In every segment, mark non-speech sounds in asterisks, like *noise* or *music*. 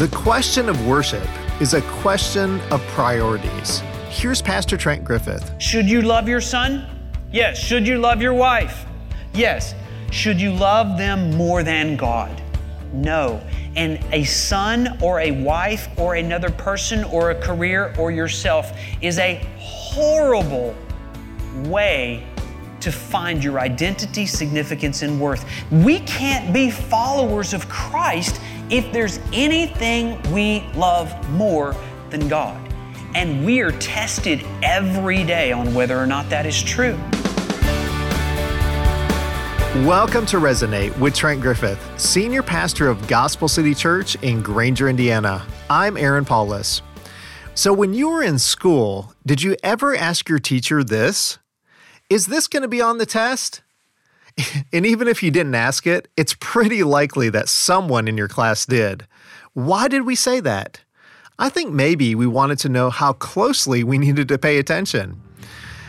The question of worship is a question of priorities. Here's Pastor Trent Griffith. Should you love your son? Yes. Should you love your wife? Yes. Should you love them more than God? No. And a son or a wife or another person or a career or yourself is a horrible way to find your identity, significance, and worth. We can't be followers of Christ if there's anything we love more than God. And we are tested every day on whether or not that is true. Welcome to Resonate with Trent Griffith, Senior Pastor of Gospel City Church in Granger, Indiana. I'm Aaron Paulus. So, when you were in school, did you ever ask your teacher this? Is this going to be on the test? *laughs* and even if you didn't ask it, it's pretty likely that someone in your class did. Why did we say that? I think maybe we wanted to know how closely we needed to pay attention.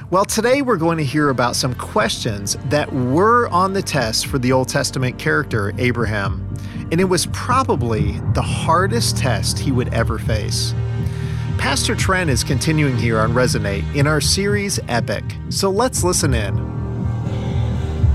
Well, today we're going to hear about some questions that were on the test for the Old Testament character Abraham, and it was probably the hardest test he would ever face. Pastor Trent is continuing here on Resonate in our series Epic, so let's listen in.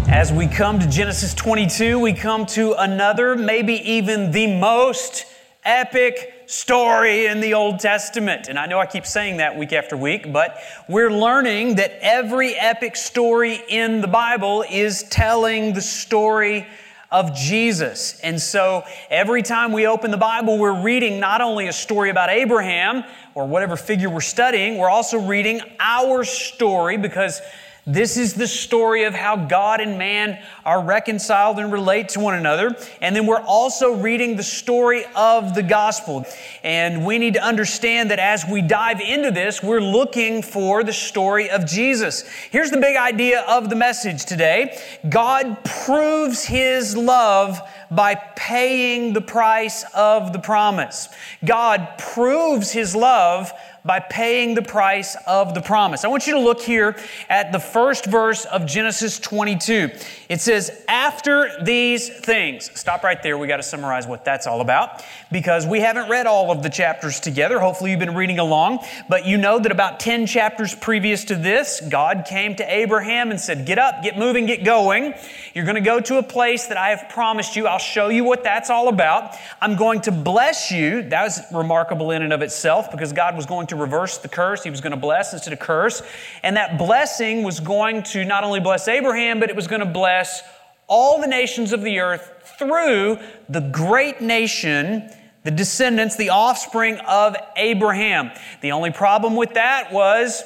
As we come to Genesis 22, we come to another, maybe even the most epic story in the Old Testament. And I know I keep saying that week after week, but we're learning that every epic story in the Bible is telling the story of Jesus. And so every time we open the Bible, we're reading not only a story about Abraham or whatever figure we're studying, we're also reading our story because this is the story of how God and man are reconciled and relate to one another. And then we're also reading the story of the gospel. And we need to understand that as we dive into this, we're looking for the story of Jesus. Here's the big idea of the message today God proves his love by paying the price of the promise. God proves his love by paying the price of the promise. I want you to look here at the first verse of Genesis 22. It says, After these things. Stop right there. We got to summarize what that's all about because we haven't read all of the chapters together. Hopefully, you've been reading along, but you know that about 10 chapters previous to this, God came to Abraham and said, Get up, get moving, get going. You're going to go to a place that I have promised you. I'll show you what that's all about. I'm going to bless you. That was remarkable in and of itself because God was going to reverse the curse. He was going to bless instead of curse. And that blessing was going to not only bless Abraham, but it was going to bless all the nations of the earth through the great nation, the descendants, the offspring of Abraham. The only problem with that was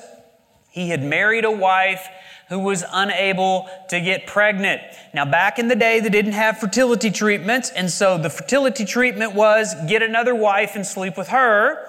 he had married a wife who was unable to get pregnant. Now, back in the day, they didn't have fertility treatments, and so the fertility treatment was get another wife and sleep with her.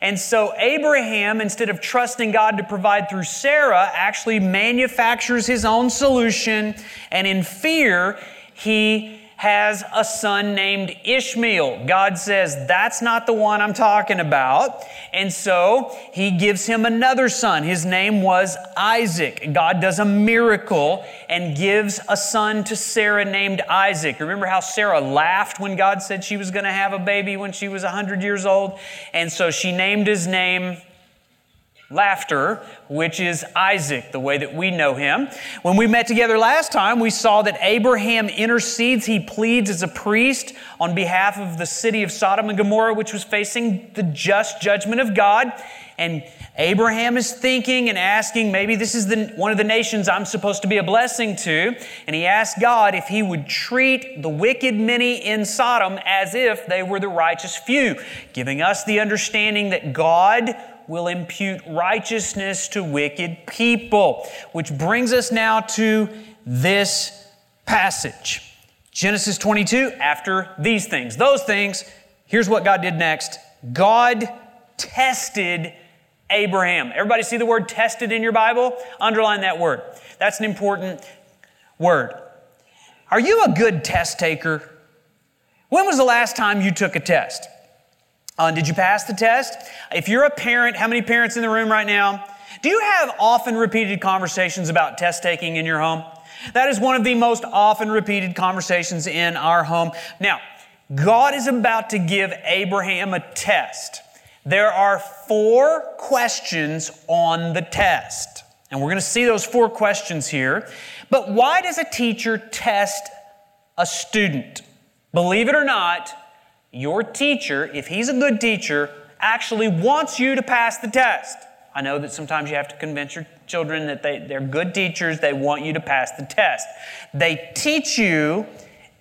And so Abraham, instead of trusting God to provide through Sarah, actually manufactures his own solution. And in fear, he has a son named Ishmael. God says, That's not the one I'm talking about. And so he gives him another son. His name was Isaac. God does a miracle and gives a son to Sarah named Isaac. Remember how Sarah laughed when God said she was going to have a baby when she was 100 years old? And so she named his name laughter, which is Isaac, the way that we know him. When we met together last time, we saw that Abraham intercedes, he pleads as a priest on behalf of the city of Sodom and Gomorrah, which was facing the just judgment of God. And Abraham is thinking and asking, maybe this is the, one of the nations I'm supposed to be a blessing to. And he asked God if he would treat the wicked many in Sodom as if they were the righteous few, giving us the understanding that God will impute righteousness to wicked people. Which brings us now to this passage Genesis 22, after these things. Those things, here's what God did next God tested Abraham. Everybody see the word tested in your Bible? Underline that word. That's an important word. Are you a good test taker? When was the last time you took a test? Uh, did you pass the test? If you're a parent, how many parents in the room right now? Do you have often repeated conversations about test taking in your home? That is one of the most often repeated conversations in our home. Now, God is about to give Abraham a test. There are four questions on the test. And we're going to see those four questions here. But why does a teacher test a student? Believe it or not, your teacher, if he's a good teacher, actually wants you to pass the test. I know that sometimes you have to convince your children that they, they're good teachers, they want you to pass the test. They teach you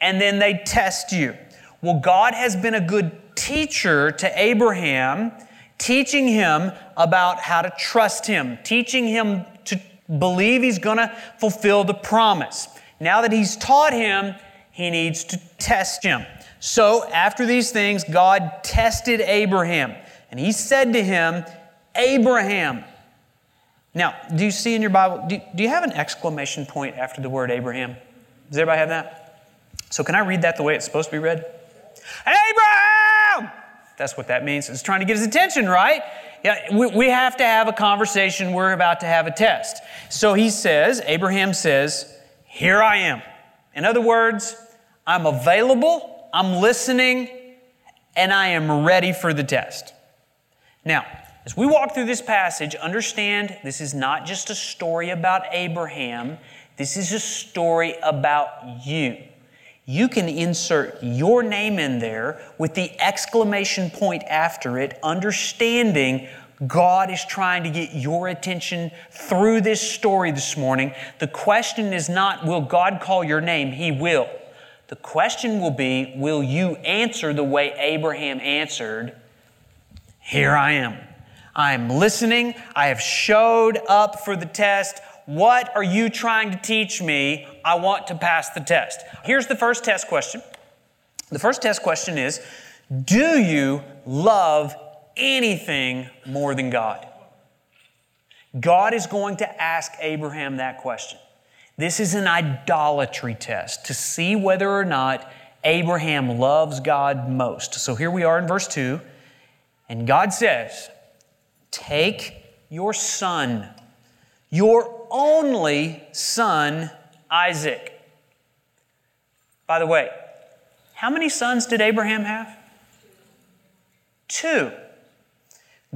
and then they test you. Well, God has been a good teacher to Abraham, teaching him about how to trust him, teaching him to believe he's going to fulfill the promise. Now that he's taught him, he needs to test him. So, after these things, God tested Abraham, and he said to him, Abraham. Now, do you see in your Bible, do, do you have an exclamation point after the word Abraham? Does everybody have that? So, can I read that the way it's supposed to be read? Abraham! That's what that means. It's trying to get his attention, right? Yeah, we, we have to have a conversation. We're about to have a test. So he says, Abraham says, Here I am. In other words, I'm available, I'm listening, and I am ready for the test. Now, as we walk through this passage, understand this is not just a story about Abraham, this is a story about you. You can insert your name in there with the exclamation point after it, understanding God is trying to get your attention through this story this morning. The question is not, will God call your name? He will. The question will be, will you answer the way Abraham answered? Here I am. I am listening. I have showed up for the test. What are you trying to teach me? I want to pass the test. Here's the first test question. The first test question is Do you love anything more than God? God is going to ask Abraham that question. This is an idolatry test to see whether or not Abraham loves God most. So here we are in verse 2, and God says, Take your son, your only son, Isaac. By the way, how many sons did Abraham have? Two.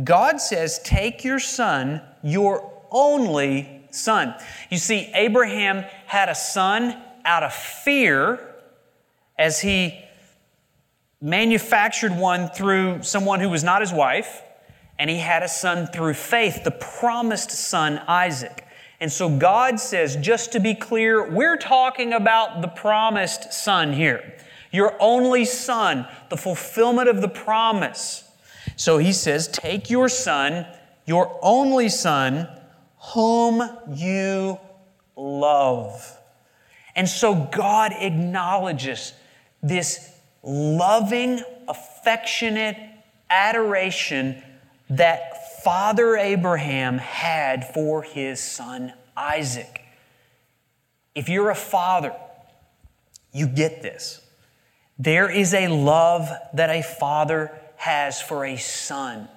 God says, Take your son, your only son. You see, Abraham had a son out of fear as he manufactured one through someone who was not his wife, and he had a son through faith, the promised son, Isaac. And so God says, just to be clear, we're talking about the promised son here. Your only son, the fulfillment of the promise. So he says, Take your son, your only son, whom you love. And so God acknowledges this loving, affectionate adoration that Father Abraham had for his son Isaac. If you're a father, you get this. There is a love that a father has for a son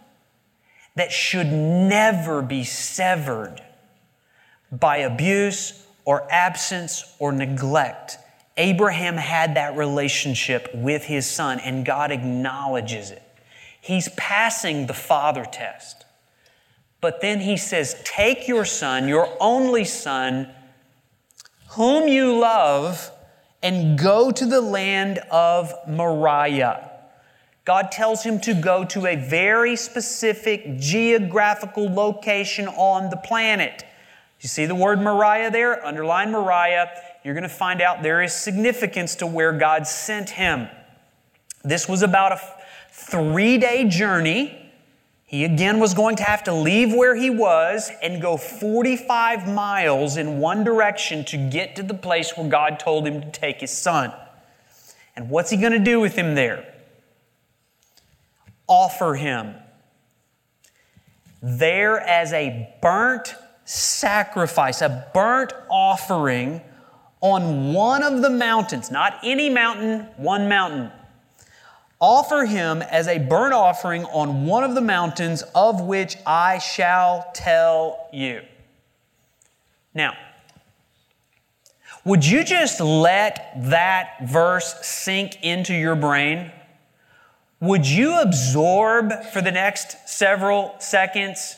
that should never be severed by abuse or absence or neglect. Abraham had that relationship with his son, and God acknowledges it. He's passing the father test. But then he says, Take your son, your only son, whom you love, and go to the land of Moriah. God tells him to go to a very specific geographical location on the planet. You see the word Moriah there? Underline Moriah. You're going to find out there is significance to where God sent him. This was about a three day journey. He again was going to have to leave where he was and go 45 miles in one direction to get to the place where God told him to take his son. And what's he going to do with him there? Offer him there as a burnt sacrifice, a burnt offering on one of the mountains, not any mountain, one mountain. Offer him as a burnt offering on one of the mountains of which I shall tell you. Now, would you just let that verse sink into your brain would you absorb for the next several seconds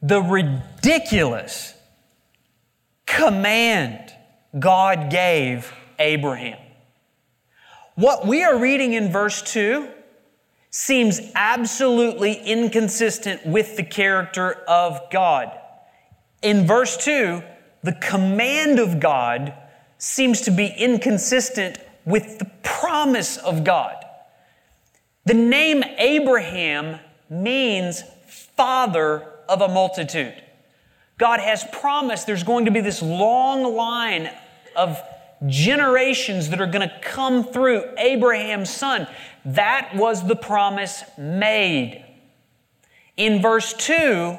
the ridiculous command God gave Abraham? What we are reading in verse 2 seems absolutely inconsistent with the character of God. In verse 2, the command of God seems to be inconsistent with the promise of God. The name Abraham means father of a multitude. God has promised there's going to be this long line of generations that are going to come through Abraham's son. That was the promise made. In verse 2,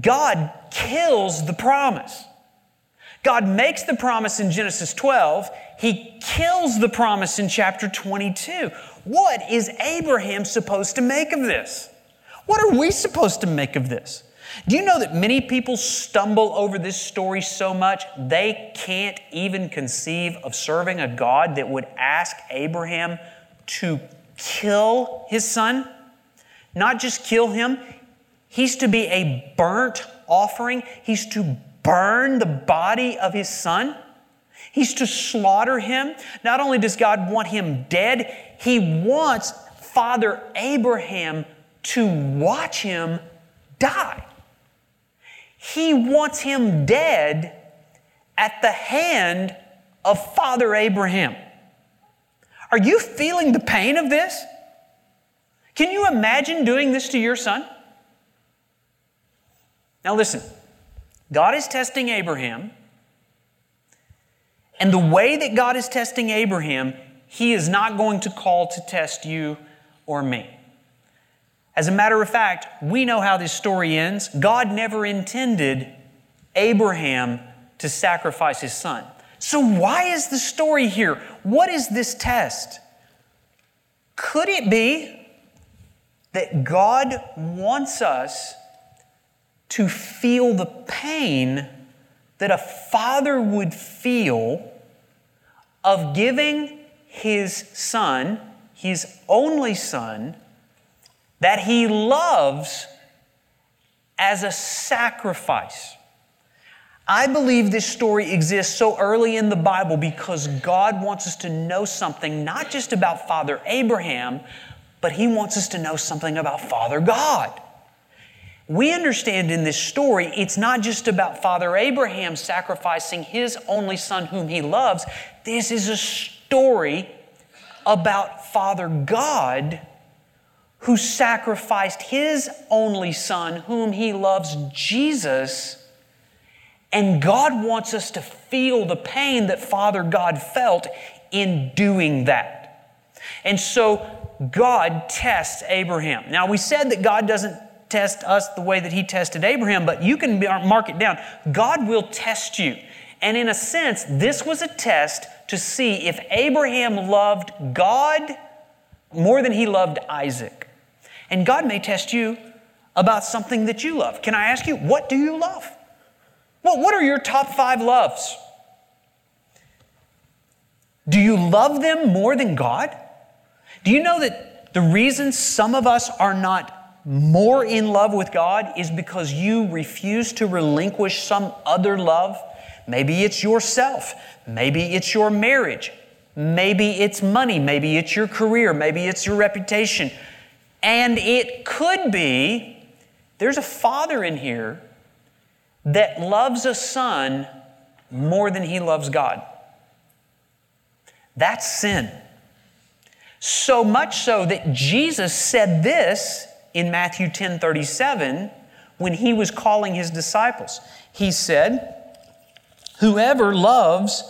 God kills the promise. God makes the promise in Genesis 12, He kills the promise in chapter 22. What is Abraham supposed to make of this? What are we supposed to make of this? Do you know that many people stumble over this story so much they can't even conceive of serving a God that would ask Abraham to kill his son? Not just kill him, he's to be a burnt offering, he's to burn the body of his son. He's to slaughter him. Not only does God want him dead, he wants Father Abraham to watch him die. He wants him dead at the hand of Father Abraham. Are you feeling the pain of this? Can you imagine doing this to your son? Now, listen, God is testing Abraham, and the way that God is testing Abraham, He is not going to call to test you or me. As a matter of fact, we know how this story ends. God never intended Abraham to sacrifice his son. So, why is the story here? What is this test? Could it be that God wants us to feel the pain that a father would feel of giving his son, his only son, that he loves as a sacrifice. I believe this story exists so early in the Bible because God wants us to know something not just about Father Abraham, but He wants us to know something about Father God. We understand in this story, it's not just about Father Abraham sacrificing his only son whom he loves. This is a story about Father God who sacrificed his only son, whom he loves, Jesus. And God wants us to feel the pain that Father God felt in doing that. And so God tests Abraham. Now, we said that God doesn't test us the way that he tested Abraham, but you can mark it down. God will test you. And in a sense, this was a test to see if Abraham loved God more than he loved Isaac. And God may test you about something that you love. Can I ask you, what do you love? Well, what are your top five loves? Do you love them more than God? Do you know that the reason some of us are not more in love with God is because you refuse to relinquish some other love? Maybe it's yourself. Maybe it's your marriage. Maybe it's money. Maybe it's your career. Maybe it's your reputation. And it could be there's a father in here that loves a son more than he loves God. That's sin. So much so that Jesus said this in Matthew 10 37 when he was calling his disciples. He said, Whoever loves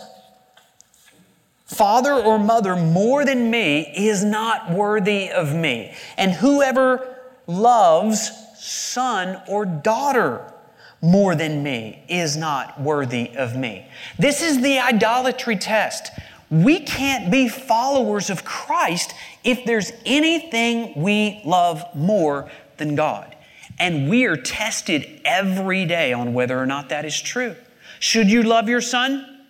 father or mother more than me is not worthy of me. And whoever loves son or daughter more than me is not worthy of me. This is the idolatry test. We can't be followers of Christ if there's anything we love more than God. And we are tested every day on whether or not that is true. Should you love your son?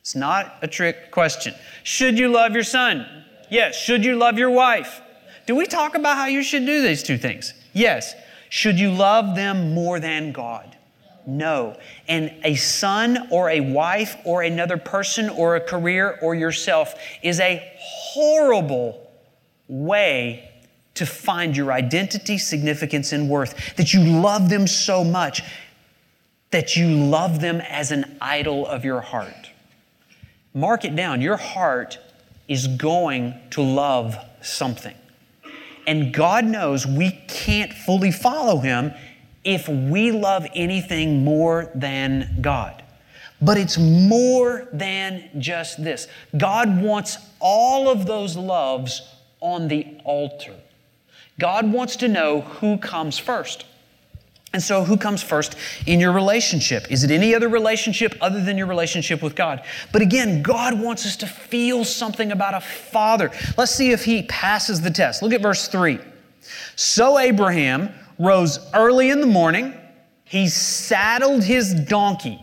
It's not a trick question. Should you love your son? Yes. Should you love your wife? Do we talk about how you should do these two things? Yes. Should you love them more than God? No. And a son or a wife or another person or a career or yourself is a horrible way to find your identity, significance, and worth. That you love them so much that you love them as an idol of your heart. Mark it down. Your heart is going to love something. And God knows we can't fully follow Him if we love anything more than God. But it's more than just this. God wants all of those loves on the altar. God wants to know who comes first. And so, who comes first in your relationship? Is it any other relationship other than your relationship with God? But again, God wants us to feel something about a father. Let's see if he passes the test. Look at verse 3. So, Abraham rose early in the morning, he saddled his donkey,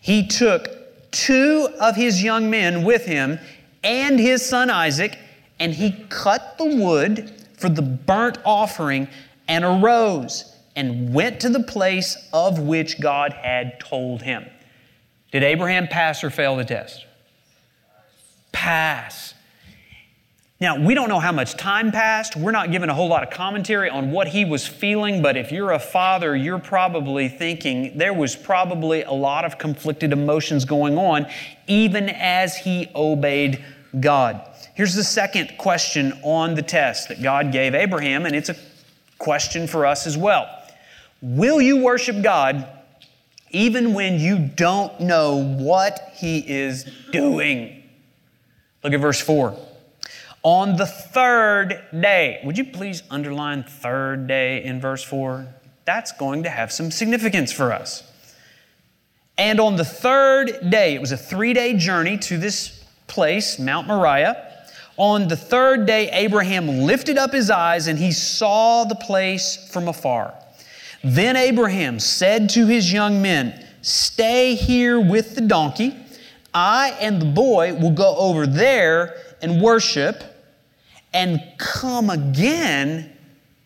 he took two of his young men with him and his son Isaac, and he cut the wood for the burnt offering and arose and went to the place of which God had told him. Did Abraham pass or fail the test? Pass. Now, we don't know how much time passed. We're not given a whole lot of commentary on what he was feeling, but if you're a father, you're probably thinking there was probably a lot of conflicted emotions going on, even as he obeyed God. Here's the second question on the test that God gave Abraham, and it's a question for us as well. Will you worship God even when you don't know what He is doing? Look at verse 4. On the third day, would you please underline third day in verse 4? That's going to have some significance for us. And on the third day, it was a three day journey to this place, Mount Moriah. On the third day, Abraham lifted up his eyes and he saw the place from afar. Then Abraham said to his young men, Stay here with the donkey. I and the boy will go over there and worship and come again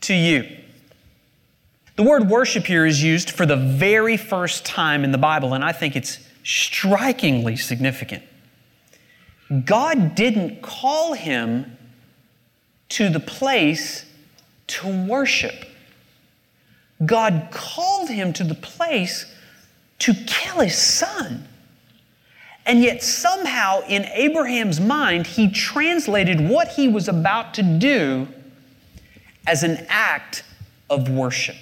to you. The word worship here is used for the very first time in the Bible, and I think it's strikingly significant. God didn't call him to the place to worship. God called him to the place to kill his son. And yet, somehow, in Abraham's mind, he translated what he was about to do as an act of worship.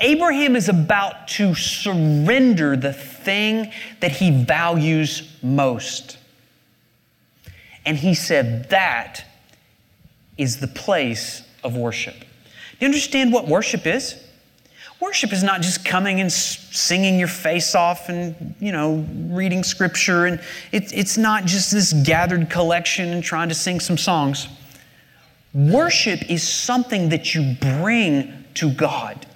Abraham is about to surrender the thing that he values most. And he said, That is the place of worship. Do you understand what worship is? Worship is not just coming and singing your face off and, you know, reading scripture. And it, it's not just this gathered collection and trying to sing some songs. Worship is something that you bring to God.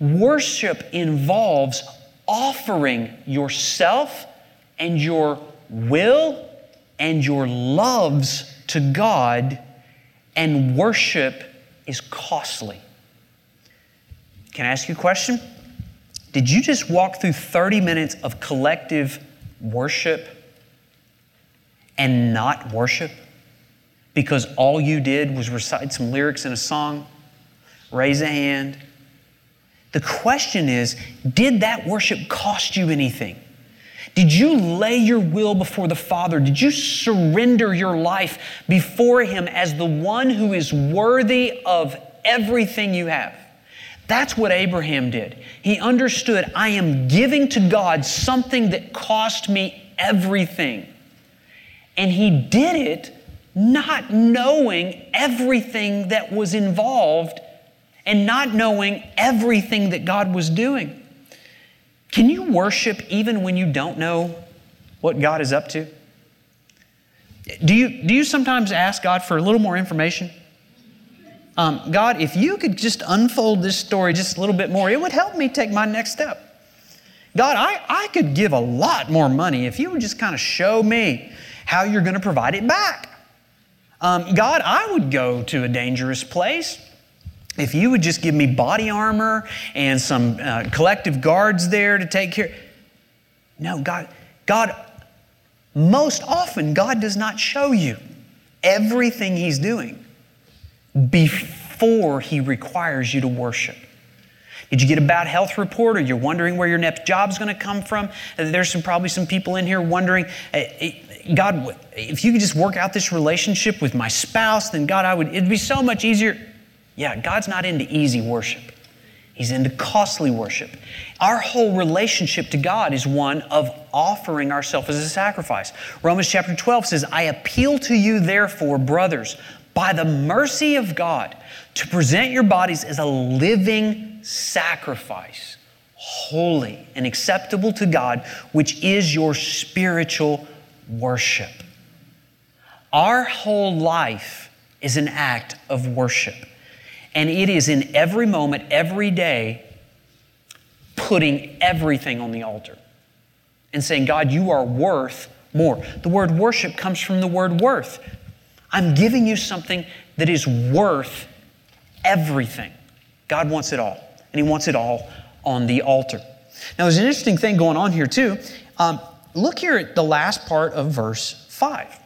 Worship involves offering yourself and your will and your loves to God, and worship is costly. Can I ask you a question? Did you just walk through 30 minutes of collective worship and not worship? Because all you did was recite some lyrics in a song, raise a hand. The question is did that worship cost you anything? Did you lay your will before the Father? Did you surrender your life before Him as the one who is worthy of everything you have? That's what Abraham did. He understood I am giving to God something that cost me everything. And he did it not knowing everything that was involved and not knowing everything that God was doing. Can you worship even when you don't know what God is up to? Do you, do you sometimes ask God for a little more information? Um, God, if you could just unfold this story just a little bit more, it would help me take my next step. God, I, I could give a lot more money if you would just kind of show me how you're going to provide it back. Um, God, I would go to a dangerous place. If you would just give me body armor and some uh, collective guards there to take care. No, God, God, most often, God does not show you everything He's doing before He requires you to worship. Did you get a bad health report or you're wondering where your next job's going to come from? There's some, probably some people in here wondering, eh, eh, God, if you could just work out this relationship with my spouse, then God, I would, it'd be so much easier. Yeah, God's not into easy worship. He's into costly worship. Our whole relationship to God is one of offering ourselves as a sacrifice. Romans chapter 12 says, I appeal to you, therefore, brothers, by the mercy of God, to present your bodies as a living sacrifice, holy and acceptable to God, which is your spiritual worship. Our whole life is an act of worship. And it is in every moment, every day, putting everything on the altar and saying, God, you are worth more. The word worship comes from the word worth. I'm giving you something that is worth everything. God wants it all and he wants it all on the altar. Now, there's an interesting thing going on here, too. Um, look here at the last part of verse 5.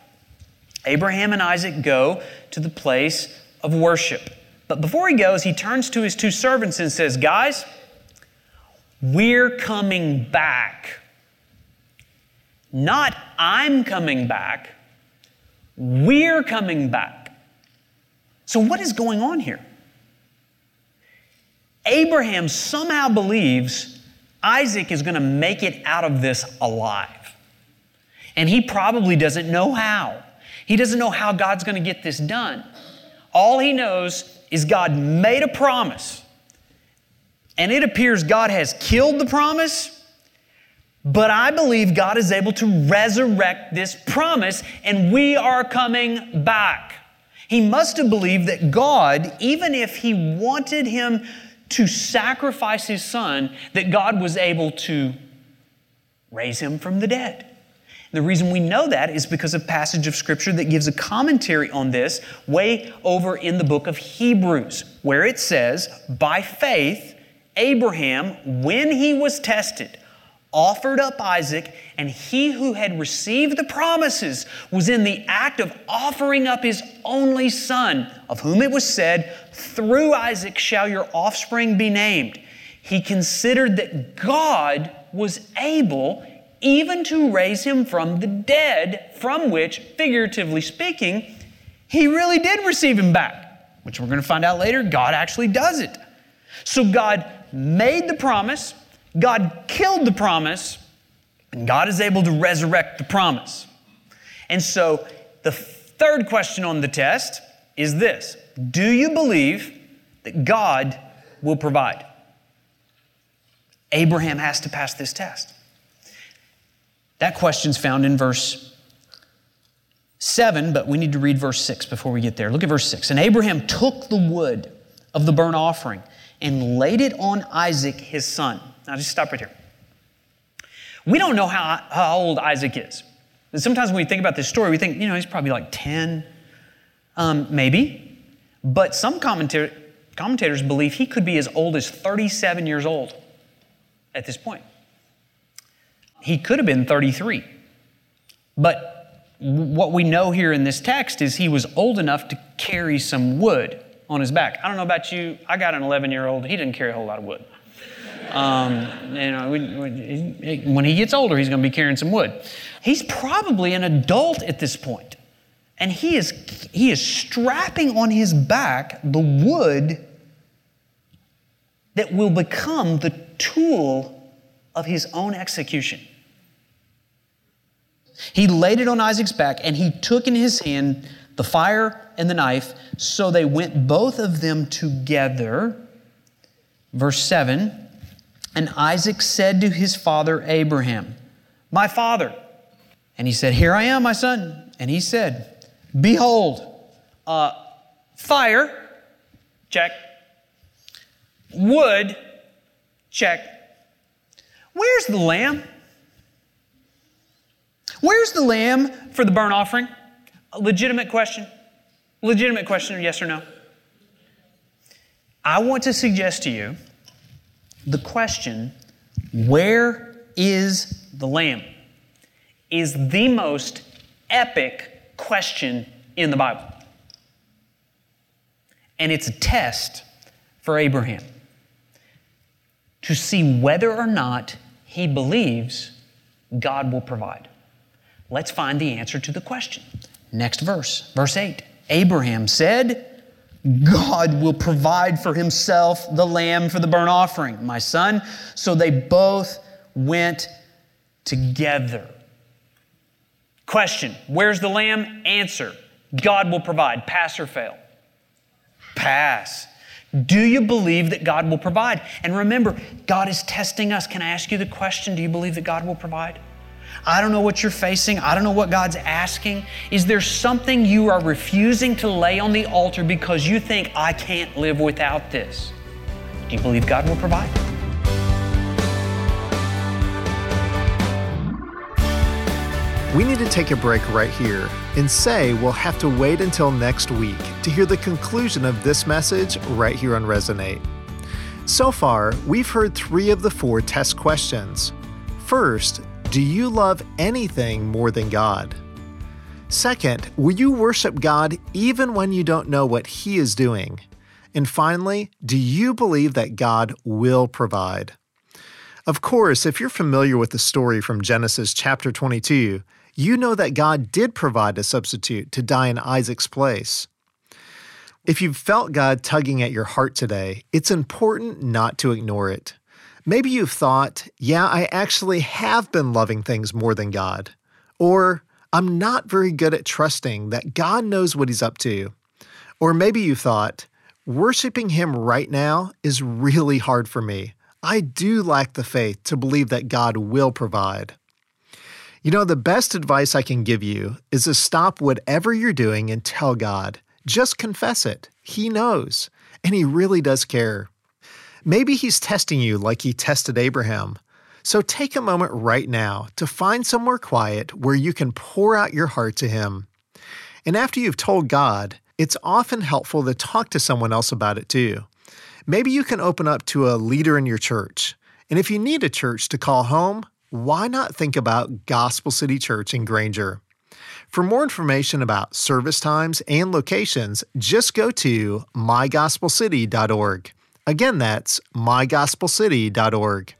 Abraham and Isaac go to the place of worship. But before he goes, he turns to his two servants and says, Guys, we're coming back. Not I'm coming back, we're coming back. So, what is going on here? Abraham somehow believes Isaac is going to make it out of this alive. And he probably doesn't know how. He doesn't know how God's going to get this done. All he knows is God made a promise. And it appears God has killed the promise, but I believe God is able to resurrect this promise, and we are coming back. He must have believed that God, even if he wanted him to sacrifice his son, that God was able to raise him from the dead. The reason we know that is because of passage of scripture that gives a commentary on this way over in the book of Hebrews, where it says, By faith, Abraham, when he was tested, offered up Isaac, and he who had received the promises was in the act of offering up his only son, of whom it was said, Through Isaac shall your offspring be named. He considered that God was able even to raise him from the dead, from which, figuratively speaking, he really did receive him back, which we're going to find out later, God actually does it. So God made the promise, God killed the promise, and God is able to resurrect the promise. And so the third question on the test is this Do you believe that God will provide? Abraham has to pass this test. That question's found in verse 7, but we need to read verse 6 before we get there. Look at verse 6. And Abraham took the wood of the burnt offering and laid it on Isaac his son. Now, just stop right here. We don't know how, how old Isaac is. And sometimes when we think about this story, we think, you know, he's probably like 10, um, maybe. But some commentator, commentators believe he could be as old as 37 years old at this point. He could have been 33. But what we know here in this text is he was old enough to carry some wood on his back. I don't know about you, I got an 11 year old, he didn't carry a whole lot of wood. Um, know, when he gets older, he's going to be carrying some wood. He's probably an adult at this point, and he is he is strapping on his back the wood that will become the tool of his own execution. He laid it on Isaac's back, and he took in his hand the fire and the knife. So they went both of them together. Verse 7 and Isaac said to his father Abraham, My father. And he said, Here I am, my son. And he said, Behold, uh, fire, check. Wood, check. Where's the lamb? Where's the lamb for the burnt offering? A legitimate question. Legitimate question, yes or no? I want to suggest to you the question, where is the lamb? Is the most epic question in the Bible. And it's a test for Abraham to see whether or not he believes God will provide. Let's find the answer to the question. Next verse, verse 8. Abraham said, God will provide for himself the lamb for the burnt offering, my son. So they both went together. Question Where's the lamb? Answer God will provide. Pass or fail? Pass. Do you believe that God will provide? And remember, God is testing us. Can I ask you the question Do you believe that God will provide? I don't know what you're facing. I don't know what God's asking. Is there something you are refusing to lay on the altar because you think, I can't live without this? Do you believe God will provide? We need to take a break right here and say we'll have to wait until next week to hear the conclusion of this message right here on Resonate. So far, we've heard three of the four test questions. First, do you love anything more than God? Second, will you worship God even when you don't know what He is doing? And finally, do you believe that God will provide? Of course, if you're familiar with the story from Genesis chapter 22, you know that God did provide a substitute to die in Isaac's place. If you've felt God tugging at your heart today, it's important not to ignore it. Maybe you've thought, yeah, I actually have been loving things more than God. Or, I'm not very good at trusting that God knows what He's up to. Or maybe you thought, worshiping Him right now is really hard for me. I do lack the faith to believe that God will provide. You know, the best advice I can give you is to stop whatever you're doing and tell God. Just confess it. He knows, and He really does care. Maybe He's testing you like He tested Abraham. So take a moment right now to find somewhere quiet where you can pour out your heart to Him. And after you've told God, it's often helpful to talk to someone else about it too. Maybe you can open up to a leader in your church. And if you need a church to call home, why not think about Gospel City Church in Granger? For more information about service times and locations, just go to mygospelcity.org. Again, that's mygospelcity.org.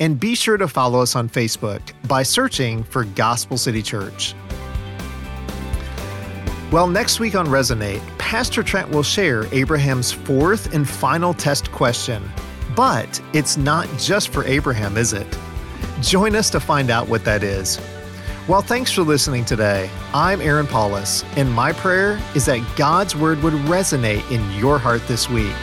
And be sure to follow us on Facebook by searching for Gospel City Church. Well, next week on Resonate, Pastor Trent will share Abraham's fourth and final test question. But it's not just for Abraham, is it? Join us to find out what that is. Well, thanks for listening today. I'm Aaron Paulus, and my prayer is that God's Word would resonate in your heart this week.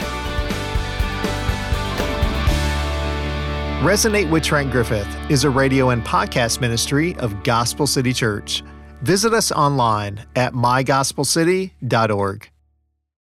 Resonate with Trent Griffith is a radio and podcast ministry of Gospel City Church. Visit us online at mygospelcity.org.